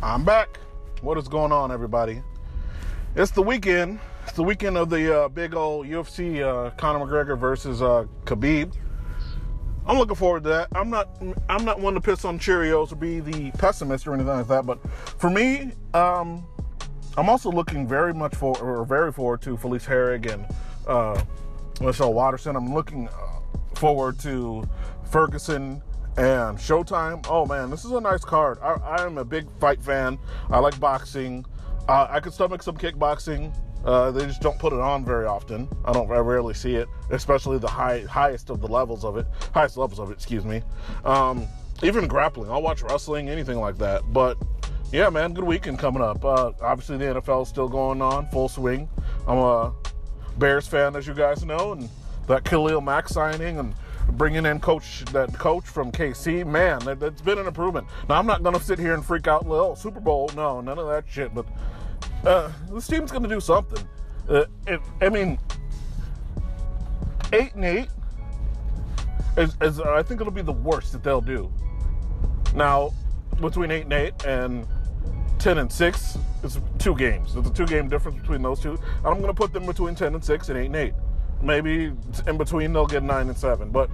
I'm back. What is going on, everybody? It's the weekend. It's the weekend of the uh, big old UFC uh, Conor McGregor versus uh, Khabib. I'm looking forward to that. I'm not. I'm not one to piss on Cheerios or be the pessimist or anything like that. But for me, um, I'm also looking very much for or very forward to Felice Herrig and uh, Michelle Waterson. I'm looking uh, forward to Ferguson and Showtime. Oh man, this is a nice card. I, I am a big fight fan. I like boxing. Uh, I could stomach some kickboxing. Uh, they just don't put it on very often. I don't. I rarely see it, especially the high highest of the levels of it, highest levels of it. Excuse me. Um, even grappling. I'll watch wrestling, anything like that. But yeah, man, good weekend coming up. Uh, obviously, the NFL is still going on, full swing. I'm a Bears fan, as you guys know, and that Khalil Mack signing and bringing in coach that coach from KC, man, that, has been an improvement. Now I'm not gonna sit here and freak out, oh, Super Bowl, no, none of that shit. But uh, this team's gonna do something. Uh, it, I mean, eight and eight is, is I think it'll be the worst that they'll do. Now, between eight and eight and ten and six, it's two games. There's a two game difference between those two. I'm gonna put them between ten and six and eight and eight. Maybe in between they'll get nine and seven, but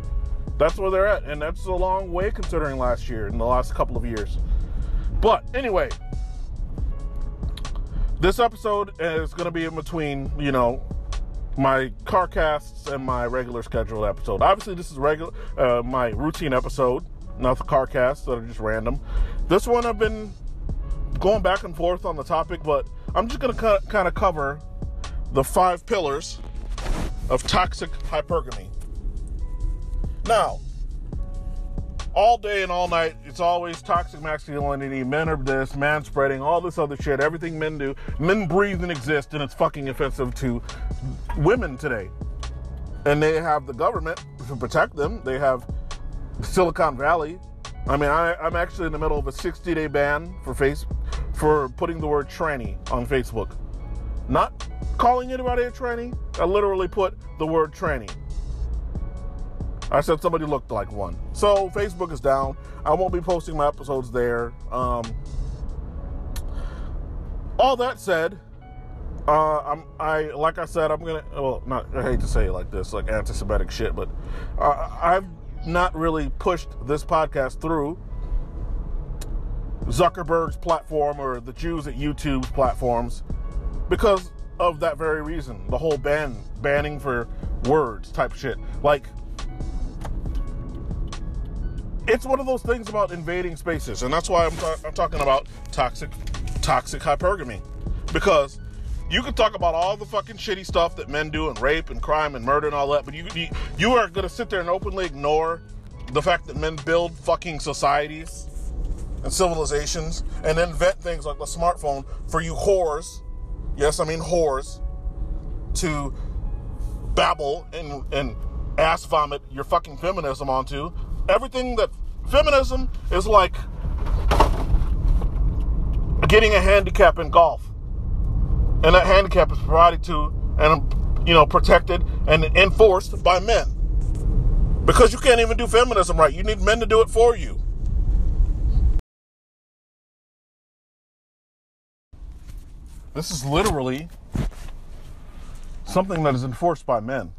that's where they're at, and that's a long way considering last year and the last couple of years. But anyway, this episode is going to be in between, you know, my car casts and my regular scheduled episode. Obviously, this is regular, uh, my routine episode, not the car casts that are just random. This one I've been going back and forth on the topic, but I'm just going to kind of cover the five pillars of toxic hypergamy. Now, all day and all night, it's always toxic masculinity, men are this, man spreading, all this other shit, everything men do. Men breathe and exist, and it's fucking offensive to women today. And they have the government to protect them. They have Silicon Valley. I mean, I, am actually in the middle of a 60 day ban for face for putting the word tranny on Facebook. Not calling anybody a tranny. I literally put the word tranny. I said somebody looked like one. So Facebook is down. I won't be posting my episodes there. Um, all that said, uh, I'm I like I said I'm gonna well not I hate to say it like this like anti-Semitic shit, but uh, I've not really pushed this podcast through Zuckerberg's platform or the Jews at YouTube's platforms because of that very reason. The whole ban banning for words type shit. Like it's one of those things about invading spaces, and that's why I'm, ta- I'm talking about toxic toxic hypergamy because you can talk about all the fucking shitty stuff that men do and rape and crime and murder and all that, but you you, you are going to sit there and openly ignore the fact that men build fucking societies and civilizations and invent things like the smartphone for you whores yes, I mean whores, to babble and, and ass vomit your fucking feminism onto. Everything that feminism is like getting a handicap in golf. And that handicap is provided to and you know protected and enforced by men. Because you can't even do feminism right. You need men to do it for you. This is literally something that is enforced by men.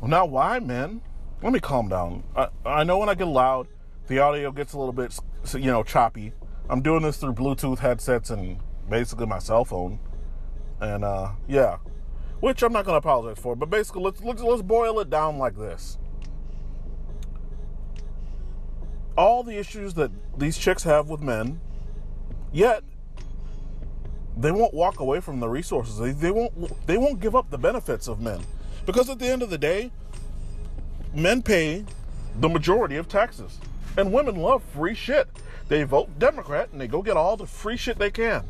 Well, now why men? Let me calm down. I, I know when I get loud, the audio gets a little bit, you know, choppy. I'm doing this through Bluetooth headsets and basically my cell phone, and uh, yeah, which I'm not going to apologize for. But basically, let's, let's let's boil it down like this: all the issues that these chicks have with men, yet they won't walk away from the resources. They, they won't they won't give up the benefits of men. Because at the end of the day, men pay the majority of taxes. And women love free shit. They vote Democrat and they go get all the free shit they can.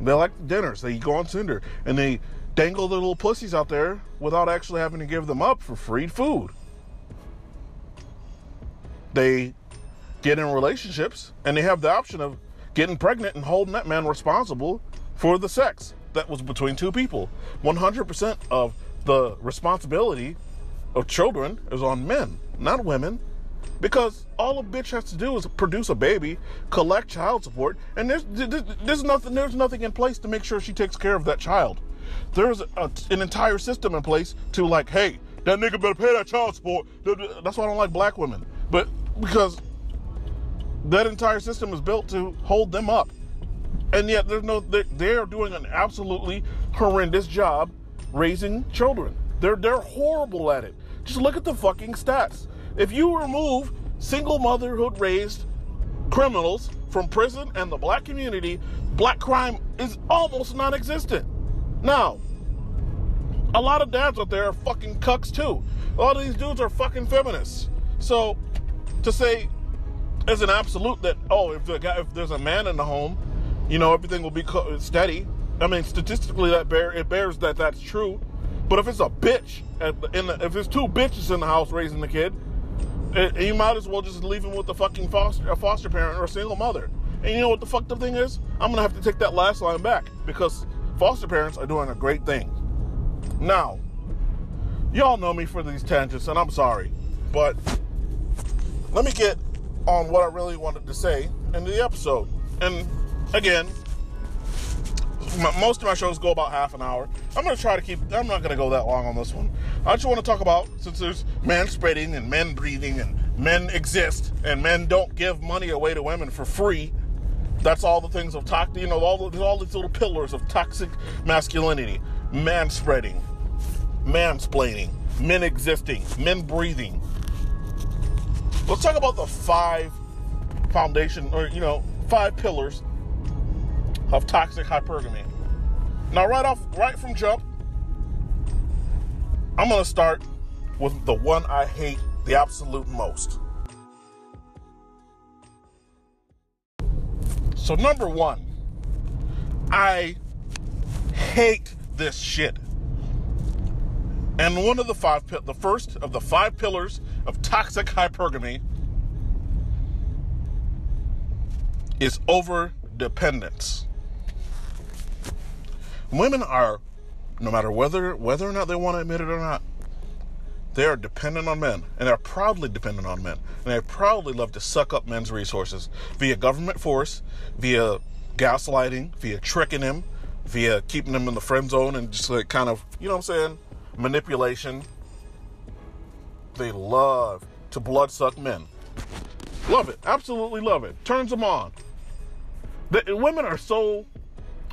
They like the dinners. They go on Tinder and they dangle their little pussies out there without actually having to give them up for free food. They get in relationships and they have the option of getting pregnant and holding that man responsible for the sex that was between two people. 100% of the responsibility of children is on men, not women. Because all a bitch has to do is produce a baby, collect child support, and there's there's, nothing there's nothing in place to make sure she takes care of that child. There's a, an entire system in place to like, hey, that nigga better pay that child support. That's why I don't like black women. But because that entire system is built to hold them up. And yet there's no they're doing an absolutely horrendous job raising children. They're they're horrible at it. Just look at the fucking stats. If you remove single motherhood raised criminals from prison and the black community, black crime is almost non existent. Now, a lot of dads out there are fucking cucks too. A lot of these dudes are fucking feminists. So, to say as an absolute that oh, if the guy, if there's a man in the home, you know everything will be steady. I mean, statistically, that bear it bears that that's true. But if it's a bitch, the, if there's two bitches in the house raising the kid, it, you might as well just leave him with a fucking foster, a foster parent or a single mother. And you know what the fucked up thing is? I'm gonna have to take that last line back because foster parents are doing a great thing. Now, y'all know me for these tangents, and I'm sorry, but let me get on what I really wanted to say in the episode. And again, most of my shows go about half an hour. I'm going to try to keep, I'm not going to go that long on this one. I just want to talk about, since there's man spreading and men breathing and men exist and men don't give money away to women for free. That's all the things of toxic, you know, all, the, all these little pillars of toxic masculinity. Man spreading, mansplaining, men existing, men breathing. Let's talk about the five foundation, or, you know, five pillars of toxic hypergamy. Now, right off, right from jump, I'm to start with the one I hate the absolute most. So, number one, I hate this shit. And one of the five, the first of the five pillars of toxic hypergamy is over dependence women are, no matter whether whether or not they want to admit it or not, they are dependent on men, and they're proudly dependent on men, and they proudly love to suck up men's resources via government force, via gaslighting, via tricking him, via keeping them in the friend zone, and just like kind of, you know what I'm saying, manipulation. They love to blood suck men. Love it, absolutely love it. Turns them on. The, women are so,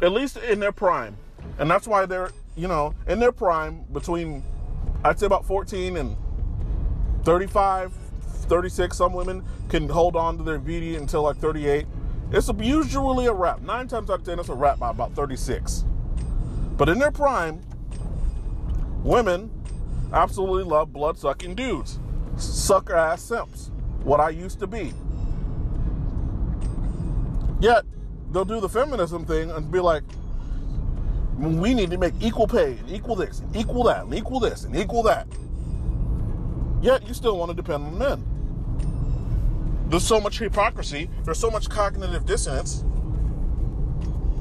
at least in their prime, and that's why they're, you know, in their prime between, I'd say about 14 and 35, 36. Some women can hold on to their VD until like 38. It's usually a wrap. Nine times out of 10, it's a wrap by about 36. But in their prime, women absolutely love blood sucking dudes, sucker ass simps, what I used to be. Yet, they'll do the feminism thing and be like, we need to make equal pay and equal this and equal that and equal this and equal that. Yet you still want to depend on men. There's so much hypocrisy, there's so much cognitive dissonance.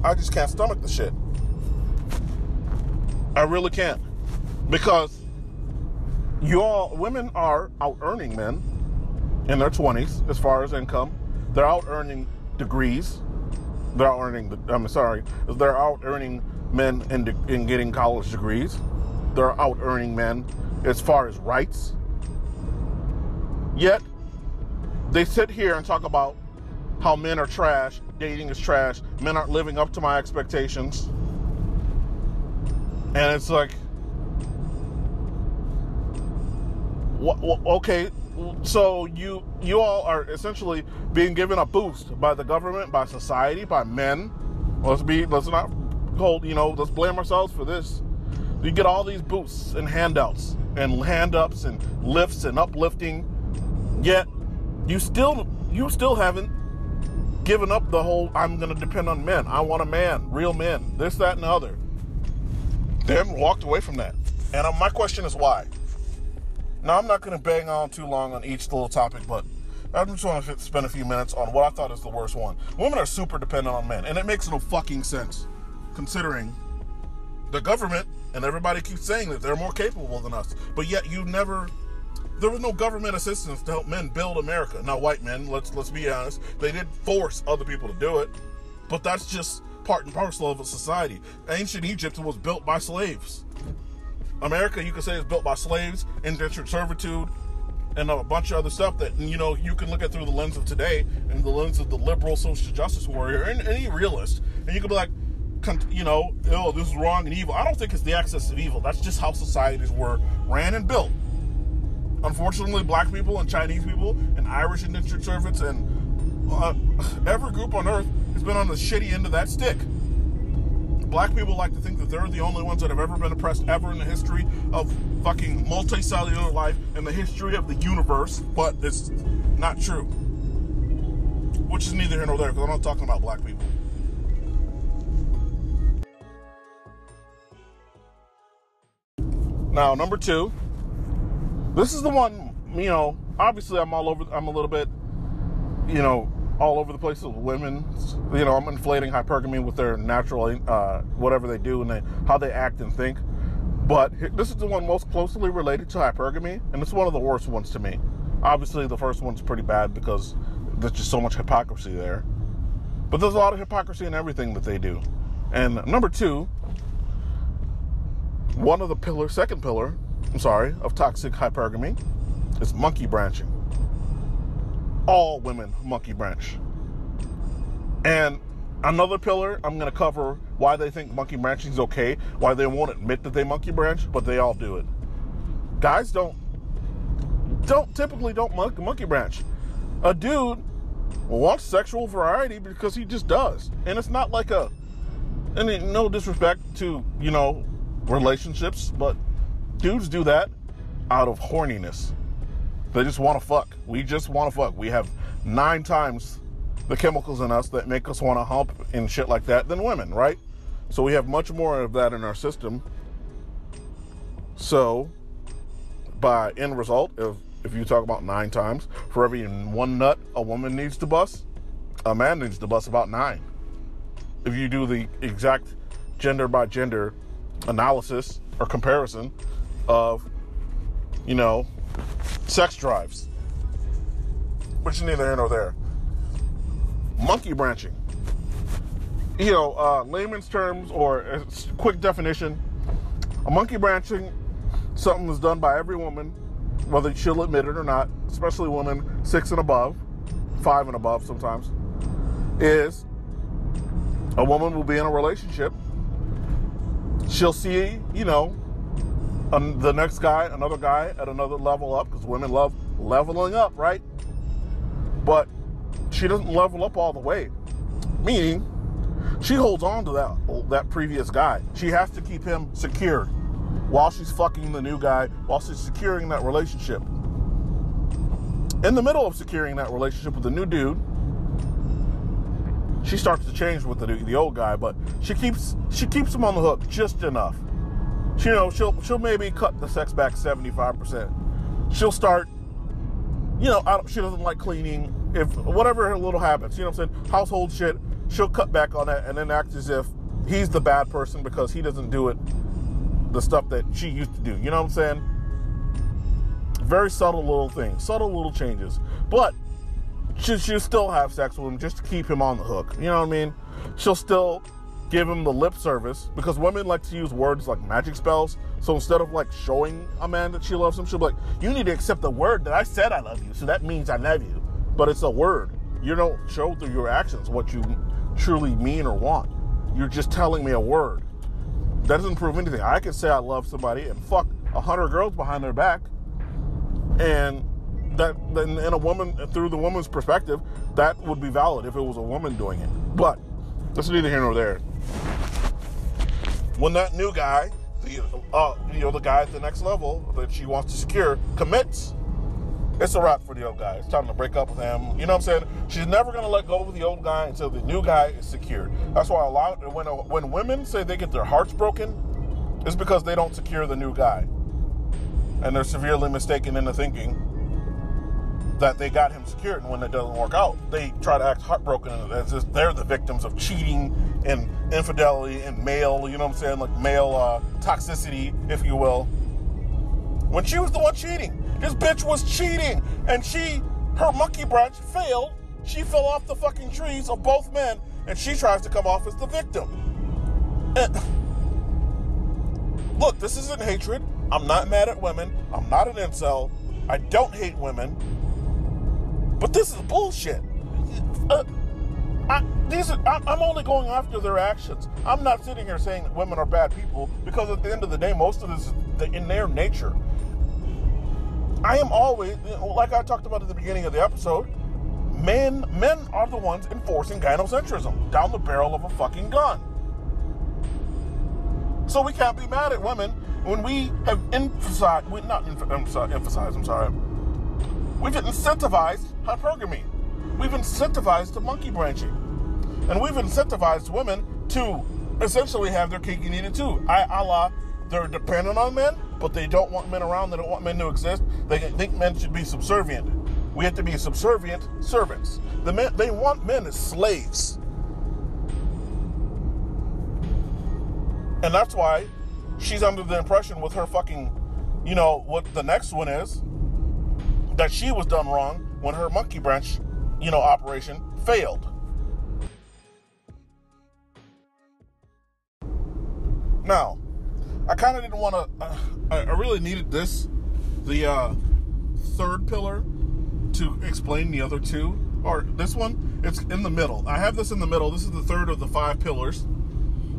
I just can't stomach the shit. I really can't. Because you all women are out earning men in their 20s as far as income. They're out earning degrees. They're out earning the I'm sorry, they're out earning men in, in getting college degrees. They're out earning men as far as rights. Yet, they sit here and talk about how men are trash, dating is trash, men aren't living up to my expectations. And it's like, okay, so you you all are essentially being given a boost by the government, by society, by men. Let's be let's not hold, you know, let's blame ourselves for this. You get all these boosts and handouts and hand ups and lifts and uplifting, yet you still you still haven't given up the whole I'm gonna depend on men. I want a man, real men, this, that, and the other. Haven't walked away from that. And uh, my question is why? Now I'm not gonna bang on too long on each little topic, but I just want to spend a few minutes on what I thought is the worst one. Women are super dependent on men, and it makes no fucking sense considering the government and everybody keeps saying that they're more capable than us, but yet you never there was no government assistance to help men build America. Now, white men, let's let's be honest, they did force other people to do it, but that's just part and parcel of a society. Ancient Egypt was built by slaves. America, you could say, is built by slaves, indentured servitude, and a bunch of other stuff that you know you can look at through the lens of today and the lens of the liberal social justice warrior and any realist, and you could be like, you know, oh, this is wrong and evil. I don't think it's the excess of evil. That's just how societies were ran and built. Unfortunately, black people and Chinese people and Irish indentured servants and uh, every group on earth has been on the shitty end of that stick. Black people like to think that they're the only ones that have ever been oppressed ever in the history of fucking multicellular life and the history of the universe, but it's not true. Which is neither here nor there because I'm not talking about black people. Now, number two, this is the one, you know, obviously I'm all over, I'm a little bit, you know, all over the place with women. You know, I'm inflating hypergamy with their natural, uh, whatever they do and they, how they act and think. But this is the one most closely related to hypergamy, and it's one of the worst ones to me. Obviously, the first one's pretty bad because there's just so much hypocrisy there. But there's a lot of hypocrisy in everything that they do. And number two, one of the pillar, second pillar, I'm sorry, of toxic hypergamy is monkey branching all women monkey branch. And another pillar, I'm going to cover why they think monkey branching is okay, why they won't admit that they monkey branch, but they all do it. Guys don't don't typically don't monkey branch. A dude wants sexual variety because he just does, and it's not like a. And no disrespect to you know relationships, but dudes do that out of horniness. They just want to fuck. We just want to fuck. We have nine times the chemicals in us that make us want to hump and shit like that than women, right? So we have much more of that in our system. So, by end result, if if you talk about nine times, for every one nut a woman needs to bust, a man needs to bust about nine. If you do the exact gender by gender analysis or comparison of, you know, sex drives, which is neither here nor there. Monkey branching. You know, uh, layman's terms or a quick definition a monkey branching, something that's done by every woman, whether she'll admit it or not, especially women six and above, five and above sometimes, is a woman will be in a relationship. She'll see, you know, the next guy, another guy at another level up, because women love leveling up, right? But she doesn't level up all the way, meaning she holds on to that that previous guy. She has to keep him secure while she's fucking the new guy, while she's securing that relationship. In the middle of securing that relationship with the new dude, she starts to change with the the old guy, but she keeps she keeps him on the hook just enough you know, she'll she'll maybe cut the sex back 75%. She'll start, you know, she doesn't like cleaning. If whatever her little habits, you know what I'm saying, household shit, she'll cut back on that and then act as if he's the bad person because he doesn't do it the stuff that she used to do. You know what I'm saying? Very subtle little things, subtle little changes. But she, she'll still have sex with him just to keep him on the hook. You know what I mean? She'll still give him the lip service because women like to use words like magic spells. So instead of like showing a man that she loves him, she'll be like, "You need to accept the word that I said I love you." So that means I love you, but it's a word. You don't show through your actions what you truly mean or want. You're just telling me a word. That doesn't prove anything. I can say I love somebody and fuck a hundred girls behind their back, and that then in a woman through the woman's perspective, that would be valid if it was a woman doing it. But that's neither here nor there when that new guy, the, uh, you know, the guy at the next level that she wants to secure commits, it's a wrap for the old guy. It's time to break up with him. You know what I'm saying? She's never to let go of the old guy until the new guy is secured. That's why a lot when when women say they get their hearts broken, it's because they don't secure the new guy, and they're severely mistaken in the thinking that they got him secured, and when it doesn't work out, they try to act heartbroken as if they're the victims of cheating and infidelity and male, you know what I'm saying, like male uh, toxicity, if you will. When she was the one cheating, This bitch was cheating, and she, her monkey branch failed. She fell off the fucking trees of both men, and she tries to come off as the victim. And, look, this isn't hatred. I'm not mad at women. I'm not an incel. I don't hate women. But this is bullshit. Uh, I, these are, I, I'm only going after their actions. I'm not sitting here saying that women are bad people because at the end of the day, most of this is in their nature. I am always, like I talked about at the beginning of the episode, men men are the ones enforcing gynocentrism down the barrel of a fucking gun. So we can't be mad at women when we have emphasized, we not emphasized, I'm sorry, we've incentivized hypergamy. We've incentivized the monkey branching. And we've incentivized women to essentially have their cake and eat it too. I, a la, they're dependent on men, but they don't want men around. They don't want men to exist. They think men should be subservient. We have to be subservient servants. The men, they want men as slaves. And that's why she's under the impression with her fucking, you know, what the next one is, that she was done wrong when her monkey branch, you know, operation failed. Now, I kind of didn't want to. Uh, I really needed this, the uh, third pillar, to explain the other two. Or this one, it's in the middle. I have this in the middle. This is the third of the five pillars,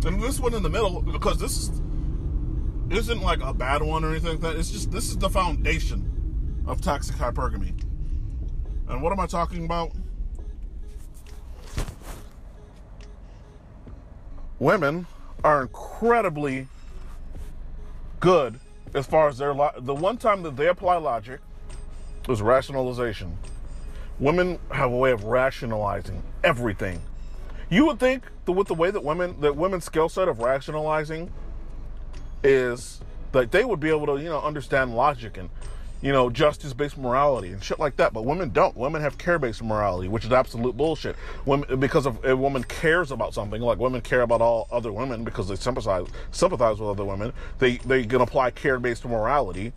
and this one in the middle because this is isn't like a bad one or anything like that. It's just this is the foundation of toxic hypergamy. And what am I talking about? Women are incredibly good as far as their lo- the one time that they apply logic is rationalization. Women have a way of rationalizing everything. You would think that with the way that women that women's skill set of rationalizing is that they would be able to, you know, understand logic and, you know, justice based morality and shit like that. But women don't. Women have care based morality, which is absolute bullshit. Women, because of a woman cares about something, like women care about all other women because they sympathize sympathize with other women. They they can apply care based morality,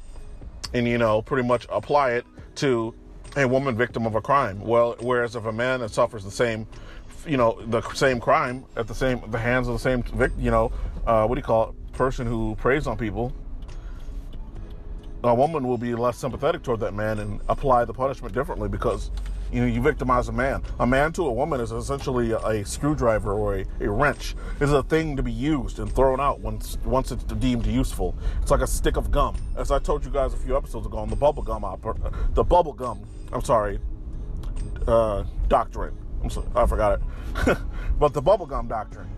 and you know, pretty much apply it to a woman victim of a crime. Well, whereas if a man suffers the same, you know, the same crime at the same the hands of the same, you know, uh, what do you call it? person who preys on people, a woman will be less sympathetic toward that man and apply the punishment differently because you know you victimize a man. A man to a woman is essentially a, a screwdriver or a, a wrench. It's a thing to be used and thrown out once once it's deemed useful. It's like a stick of gum. As I told you guys a few episodes ago on the bubble gum oper- the bubble gum. I'm sorry, uh, doctrine. I'm sorry, I forgot it. but the bubble gum doctrine.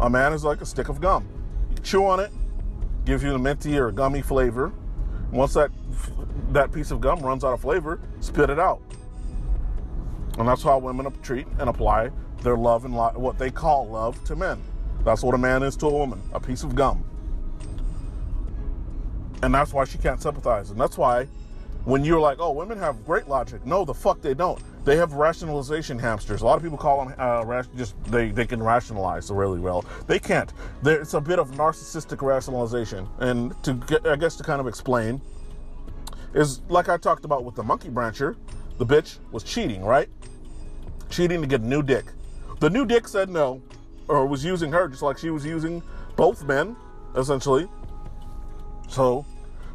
A man is like a stick of gum You chew on it, gives you a minty or gummy flavor. Once that that piece of gum runs out of flavor, spit it out. And that's how women treat and apply their love and lo- what they call love to men. That's what a man is to a woman, a piece of gum. And that's why she can't sympathize. And that's why when you're like, oh, women have great logic. No, the fuck they don't. They have rationalization hamsters. A lot of people call them uh, just they, they can rationalize really well. They can't. There, it's a bit of narcissistic rationalization. And to get, I guess to kind of explain, is like I talked about with the monkey brancher, the bitch was cheating, right? Cheating to get a new dick. The new dick said no, or was using her just like she was using both men, essentially. So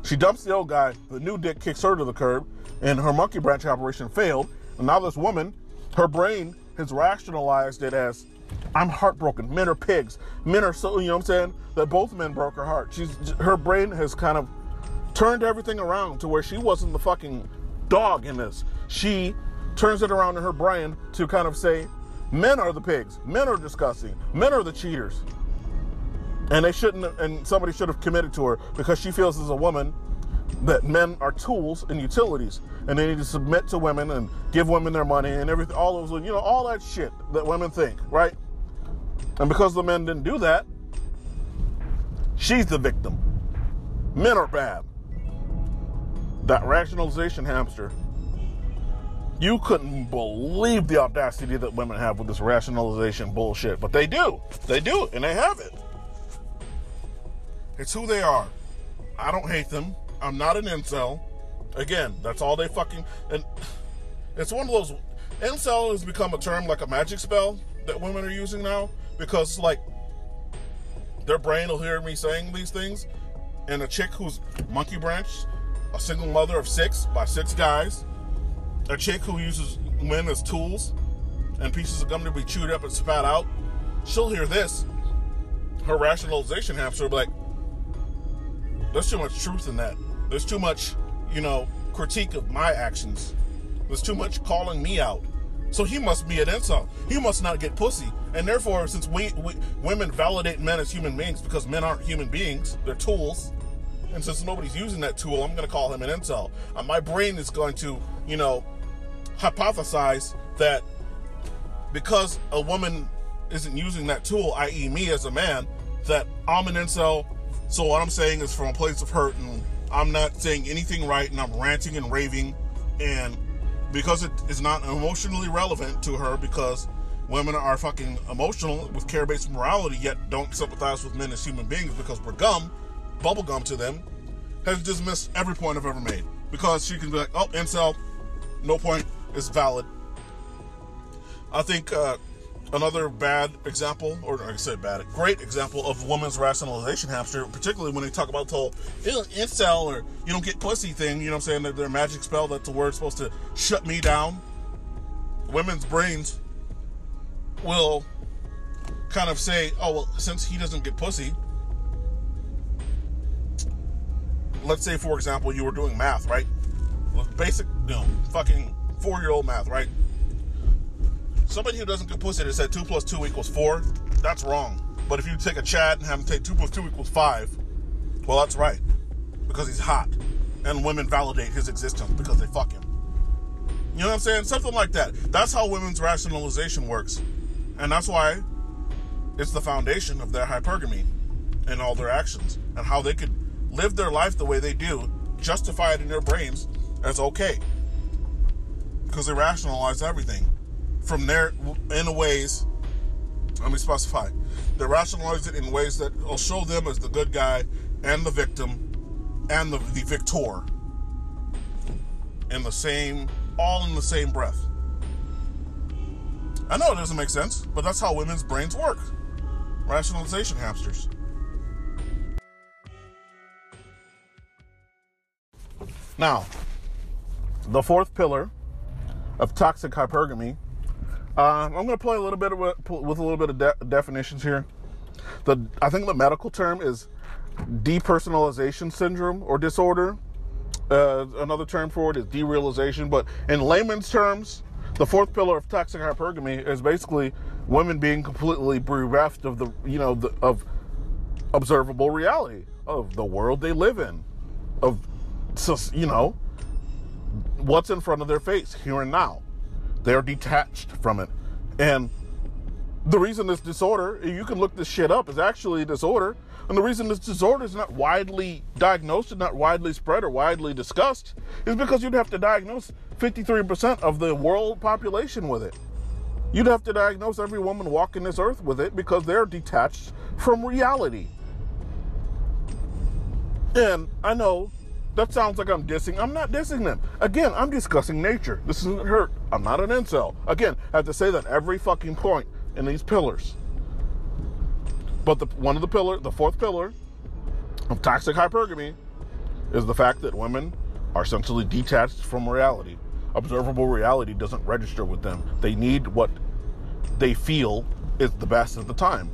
she dumps the old guy. The new dick kicks her to the curb, and her monkey branch operation failed. And now this woman, her brain has rationalized it as I'm heartbroken. Men are pigs. Men are so, you know what I'm saying? That both men broke her heart. She's her brain has kind of turned everything around to where she wasn't the fucking dog in this. She turns it around in her brain to kind of say, men are the pigs. Men are disgusting. Men are the cheaters and they shouldn't and somebody should have committed to her because she feels as a woman that men are tools and utilities. And they need to submit to women and give women their money and everything all those you know all that shit that women think right? And because the men didn't do that she's the victim. Men are bad. That rationalization hamster you couldn't believe the audacity that women have with this rationalization bullshit but they do. They do and they have it it's who they are. I don't hate them. I'm not an incel. Again, that's all they fucking and it's one of those incel has become a term like a magic spell that women are using now because like their brain will hear me saying these things and a chick who's monkey branch, a single mother of six by six guys, a chick who uses men as tools and pieces of gum to be chewed up and spat out, she'll hear this. Her rationalization hamster will be like, there's too much truth in that. There's too much, you know, critique of my actions. There's too much calling me out. So he must be an incel. He must not get pussy. And therefore, since we, we women validate men as human beings because men aren't human beings, they're tools. And since nobody's using that tool, I'm going to call him an incel. Uh, my brain is going to, you know, hypothesize that because a woman isn't using that tool, i.e., me as a man, that I'm an incel. So what I'm saying is from a place of hurt, and I'm not saying anything right, and I'm ranting and raving, and because it is not emotionally relevant to her, because women are fucking emotional with care-based morality, yet don't sympathize with men as human beings because we're gum, bubblegum to them, has dismissed every point I've ever made because she can be like, oh, incel, no point, is valid. I think uh, another bad example, or I said bad, great example of women's rationalization hamster, particularly when they talk about the whole incel or you don't get pussy thing, you know what I'm saying? That their magic spell, that's the word supposed to shut me down. Women's brains will kind of say, oh, well, since he doesn't get pussy, let's say, for example, you were doing math, right? Basic, you know, fucking four year old math, right? Somebody who doesn't get pussy that said 2 plus 2 equals 4, that's wrong. But if you take a Chad and have him take 2 plus 2 equals 5, well, that's right. Because he's hot. And women validate his existence because they fuck him. You know what I'm saying? Something like that. That's how women's rationalization works. And that's why it's the foundation of their hypergamy and all their actions and how they could live their life the way they do, justify it in their brains as okay. Because they rationalize everything from their in ways. Let me specify. They rationalize it in ways that will show them as the good guy and the victim and the, the victor in the same, all in the same breath. I know it doesn't make sense, but that's how women's brains work. Rationalization hamsters. Now, the fourth pillar of toxic hypergamy. Uh, I'm going to play a little bit with a little bit of de- definitions here. The I think the medical term is depersonalization syndrome or disorder. Uh, another term for it is derealization, but in layman's terms, the fourth pillar of toxic hypergamy is basically women being completely bereft of the you know the, of observable reality of the world they live in, of you know what's in front of their face here and now. They're detached from it, and the reason this disorder, you can look this shit up, is actually a disorder. And the reason this disorder is not widely diagnosed and not widely spread or widely discussed is because you'd have to diagnose 53% of the world population with it. You'd have to diagnose every woman walking this earth with it because they're detached from reality. And I know that sounds like I'm dissing. I'm not dissing them. Again, I'm discussing nature. This isn't hurt. I'm not an incel. Again, I have to say that every fucking point in these pillars. But the one of the pillar, the fourth pillar of toxic hypergamy is the fact that women are essentially detached from reality. Observable reality doesn't register with them. They need what they feel is the best at the time.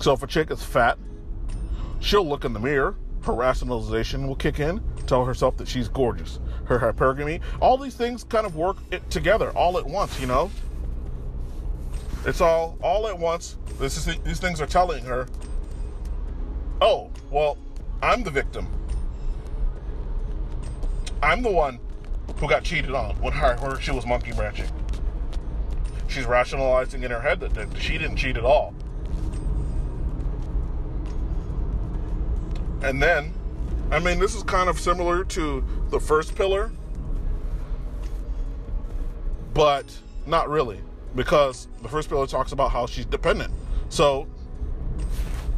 So if a chick is fat, she'll look in the mirror, her rationalization will kick in, tell herself that she's gorgeous. Her hypergamy, all these things kind of work together all at once, you know? It's all all at once. This is these things are telling her, "Oh, well, I'm the victim. I'm the one who got cheated on when her, her she was monkey branching." She's rationalizing in her head that, that she didn't cheat at all. And then, I mean, this is kind of similar to the first pillar, but not really because the first pillar talks about how she's dependent. So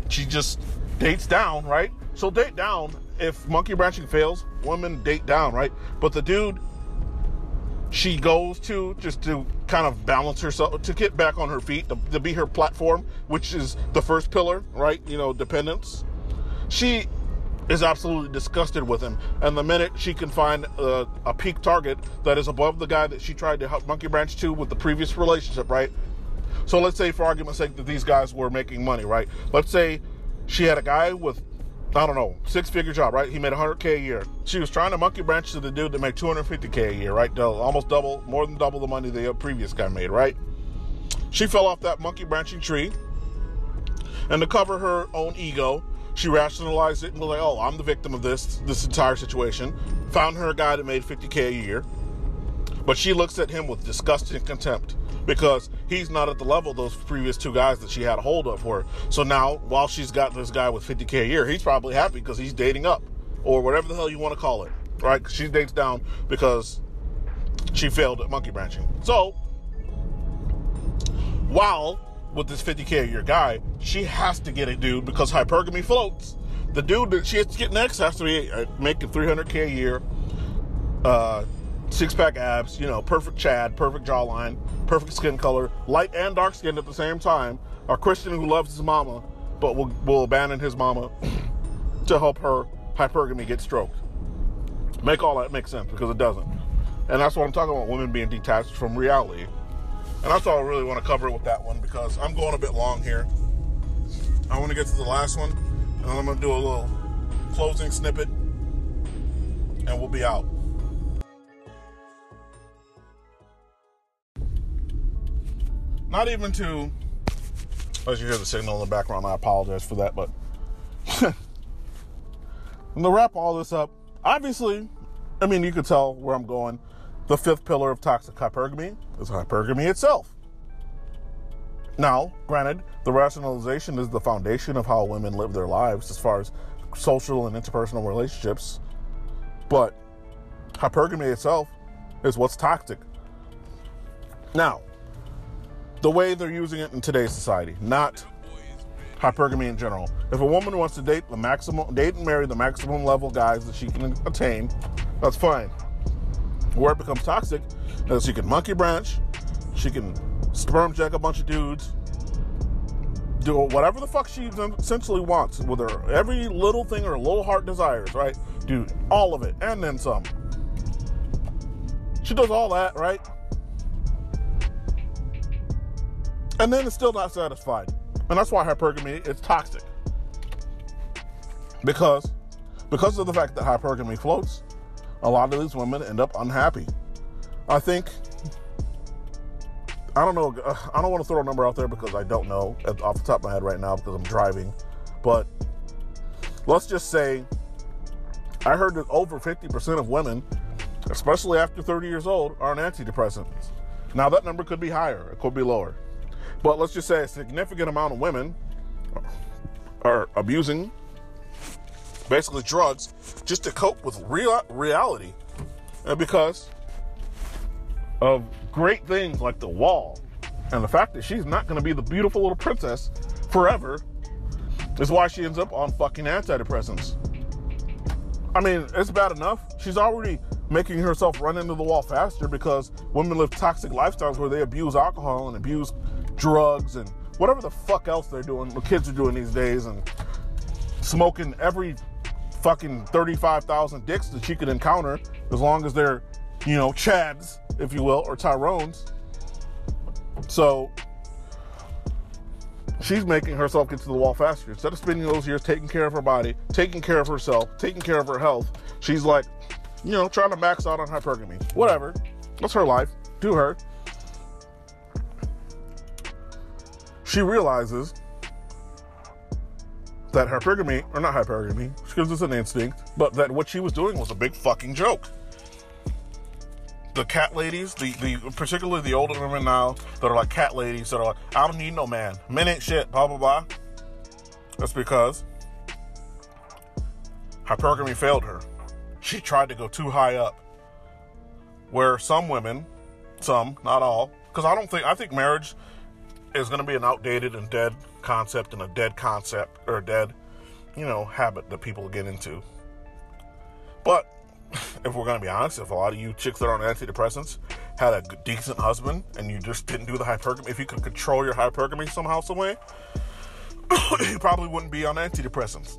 she just dates down, right? She'll date down if monkey branching fails, women date down, right? But the dude she goes to just to kind of balance herself to get back on her feet to, to, be her platform which is the first pillar right you know dependence she is absolutely disgusted with him and the minute she can find a, a peak target that is above the guy that she tried to help monkey branch to with the previous relationship right so let's say for argument's sake that these guys were making money right let's say she had a guy with I don't know, six figure job, right? He made 100K a year. She was trying to monkey branch to the dude that made 250K a year, right? Almost double, more than double the money the previous guy made, right? She fell off that monkey branching tree. And to cover her own ego, she rationalized it and was like, oh, I'm the victim of this, this entire situation. Found her a guy that made 50K a year. But she looks at him with disgust and contempt because he's not at the level of those previous two guys that she had a hold of for. So now, while she's got this guy with 50k a year, he's probably happy because he's dating up or whatever the hell you want to call it, right? She dates down because she failed at monkey branching. So, while with this 50k a year guy, she has to get a dude because hypergamy floats. The dude that she has to get next has to be uh, making 300k a year. Uh, six pack abs, you know, perfect Chad, perfect jawline, perfect skin color, light and dark skin at the same time. A Christian who loves his mama, but will, will abandon his mama to help her hypergamy get stroked. Make all that make sense because it doesn't. And that's what I'm talking about women being detached from reality. And that's all I really want to cover with that one because I'm going a bit long here. I want to get to the last one, and I'm going to do a little closing snippet, and we'll be out. Not even to, as you hear the signal in the background, I apologize for that, but I'm going to wrap all this up, obviously, I mean, you could tell where I'm going. The fifth pillar of toxic hypergamy is hypergamy itself. Now, granted, the rationalization is the foundation of how women live their lives as far as social and interpersonal relationships, but hypergamy itself is what's toxic. Now, the way they're using it in today's society, not hypergamy in general. If a woman wants to date the maximum, date and marry the maximum level guys that she can attain, that's fine. Where it becomes toxic is she can monkey branch, she can sperm jack a bunch of dudes, do whatever the fuck she essentially wants with her every little thing her little heart desires, right? Do all of it and then some. She does all that, right? And then it's still not satisfied. And that's why hypergamy is toxic. Because because of the fact that hypergamy floats, a lot of these women end up unhappy. I think I don't know. I don't want to throw a number out there because I don't know off the top of my head right now because I'm driving. But let's just say I heard that over 50% of women, especially after 30 years old, are on antidepressants. Now that number could be higher, it could be lower. But let's just say a significant amount of women are abusing basically drugs just to cope with real reality. And because of great things like the wall and the fact that she's not going to be the beautiful little princess forever is why she ends up on fucking antidepressants. I mean, it's bad enough. She's already making herself run into the wall faster because women live toxic lifestyles where they abuse alcohol and abuse drugs and whatever the fuck else they're doing, the kids are doing these days, and smoking every fucking 35,000 dicks that she could encounter, as long as they're, you know, Chads, if you will, or Tyrones. So she's making herself get to the wall faster. Instead of spending those years taking care of her body, taking care of herself, taking care of her health, she's like, you know, trying to max out on hypergamy. Whatever. That's her life. Do her. she realizes that hypergamy, or not hypergamy, because it's an instinct, but that what she was doing was a big fucking joke. The cat ladies, the, the particularly the older women now that are like cat ladies that are like, I don't need no man. Men ain't shit, blah blah blah. That's because hypergamy failed her. She tried to go too high up. Where some women, some, not all, because I don't think I think marriage is going to be an outdated and dead concept and a dead concept or dead, you know, habit that people get into. But if we're gonna be honest, if a lot of you chicks that are on antidepressants had a decent husband and you just didn't do the hypergamy, if you could control your hypergamy somehow, some way, you probably wouldn't be on antidepressants.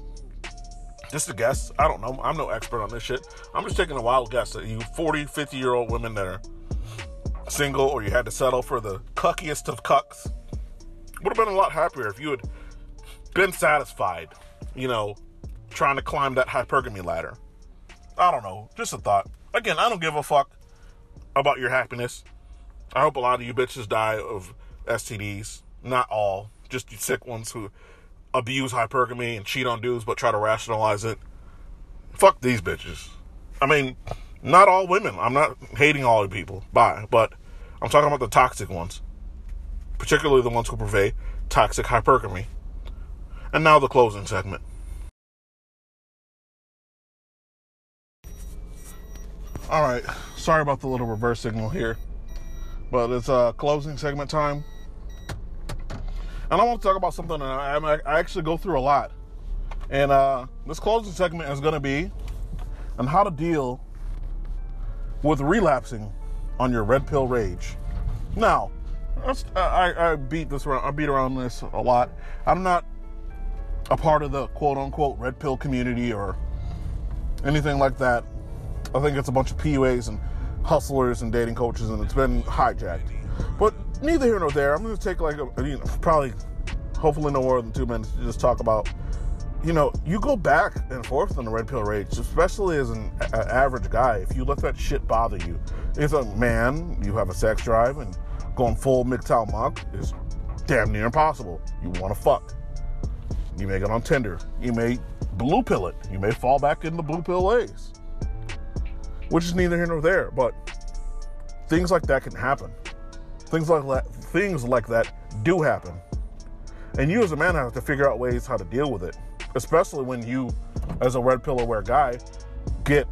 Just a guess. I don't know. I'm no expert on this shit. I'm just taking a wild guess that you 40, 50 year old women that are single or you had to settle for the cuckiest of cucks would have been a lot happier if you had been satisfied, you know, trying to climb that hypergamy ladder. I don't know. Just a thought. Again, I don't give a fuck about your happiness. I hope a lot of you bitches die of STDs. Not all. Just you sick ones who abuse hypergamy and cheat on dudes but try to rationalize it. Fuck these bitches. I mean, not all women. I'm not hating all the people. Bye. But I'm talking about the toxic ones. Particularly the ones who purvey toxic hypergamy. And now the closing segment. All right, sorry about the little reverse signal here, but it's uh, closing segment time, and I want to talk about something that I, I actually go through a lot. And uh, this closing segment is going to be on how to deal with relapsing on your red pill rage. Now, I, I beat this around, I beat around this a lot. I'm not a part of the quote unquote red pill community or anything like that. I think it's a bunch of PUAs and hustlers and dating coaches, and it's been hijacked. But neither here nor there. I'm going to take like a, you know, probably, hopefully no more than two minutes to just talk about. You know, you go back and forth on the red pill rage, especially as an a- average guy. If you let that shit bother you, as a man, you have a sex drive, and going full MGTOW monk is damn near impossible. You want to fuck. You may get on Tinder. You may blue pill it. You may fall back in the blue pill ways which is neither here nor there. But things like that can happen. Things like that, things like that do happen, and you as a man have to figure out ways how to deal with it. Especially when you, as a red pill aware guy, get,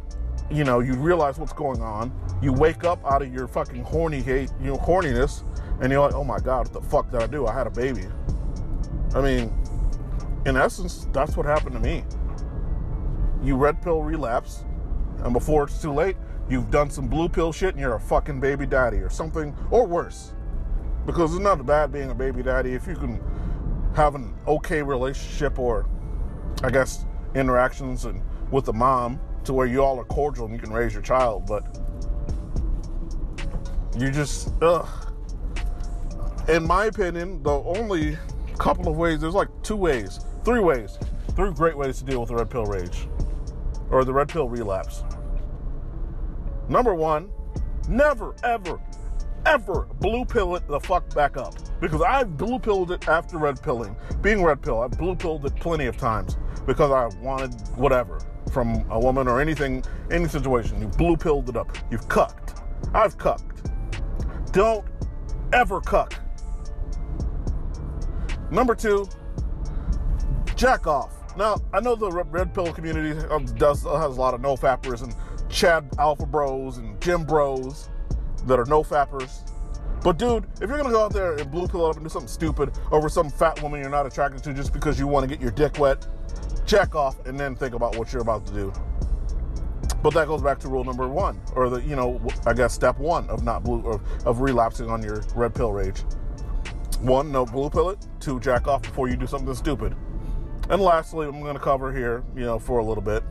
you know, you realize what's going on. You wake up out of your fucking horny hate, you know, horniness, and you're like, oh my god, what the fuck did I do? I had a baby. I mean, in essence, that's what happened to me. You red pill relapse, and before it's too late, you've done some blue pill shit and you're a fucking baby daddy or something, or worse. Because it's not bad being a baby daddy if you can have an okay relationship or, I guess, interactions and with the mom to where you all are cordial and you can raise your child, but you just, ugh. In my opinion, the only couple of ways, there's like two ways, three ways, three great ways to deal with the red pill rage or the red pill relapse. Number one, never, ever, ever blue pill it the fuck back up. Because I've blue pilled it after red pilling. Being red pill, I've blue pilled it plenty of times because I wanted whatever from a woman or anything, any situation. You blue pilled it up. You've cucked. I've cucked. Don't ever cuck. Number two, jack off. Now, I know the red pill community um, does has a lot of no fappers and Chad Alpha Bros and Gym Bros that are no fappers. But dude, if you're gonna go out there and blue pill up and do something stupid over some fat woman you're not attracted to just because you want to get your dick wet, check off and then think about what you're about to do. But that goes back to rule number one, or the you know I guess step one of not blue of, of relapsing on your red pill rage. One, no blue pill it. Two, jack off before you do something stupid. And lastly, I'm going to cover here, you know, for a little bit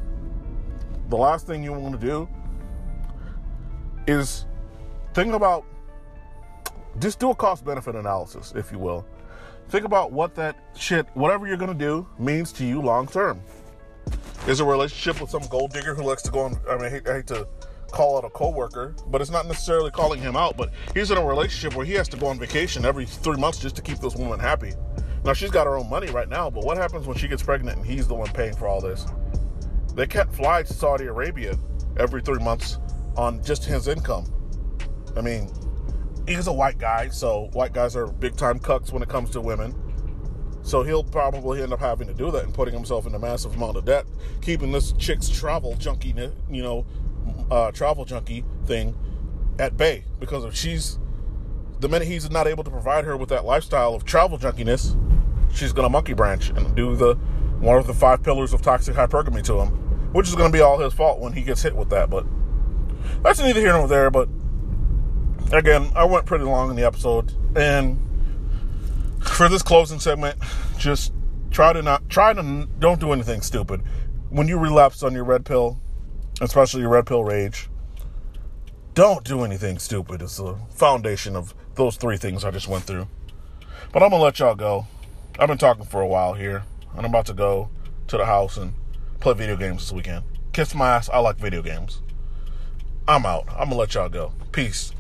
the last thing you want to do is think about just do a cost benefit analysis, if you will. Think about what that shit, whatever you're to do, means to you long term. Is a relationship with some gold digger who likes to go on, I mean, I hate, I hate to call out a coworker, but it's not necessarily calling him out, but he's in a relationship where he has to go on vacation every three months just to keep this woman happy. Now, she's got her own money right now, but what happens when she gets pregnant and he's the one paying for all this? They can't fly to Saudi Arabia every three months on just his income. I mean, he's a white guy, so white guys are big time cucks when it comes to women. So he'll probably end up having to do that and putting himself in a massive amount of debt, keeping this chick's travel junkie, you know, uh, travel junkie thing at bay. Because if she's, the minute he's not able to provide her with that lifestyle of travel junkiness, she's gonna monkey branch and do the one of the five pillars of toxic hypergamy to him which is going to be all his fault when he gets hit with that. But that's neither here nor there. But again, I went pretty long in the episode, and for this closing segment, just try to not try to don't do anything stupid. When you relapse on your red pill, especially your red pill rage, don't do anything stupid. It's the foundation of those three things I just went through. But I'm gonna let y'all go. I've been talking for a while here, and I'm about to go to the house and play video games this weekend. Kiss my ass. I like video games. I'm out. I'm gonna let y'all go. Peace.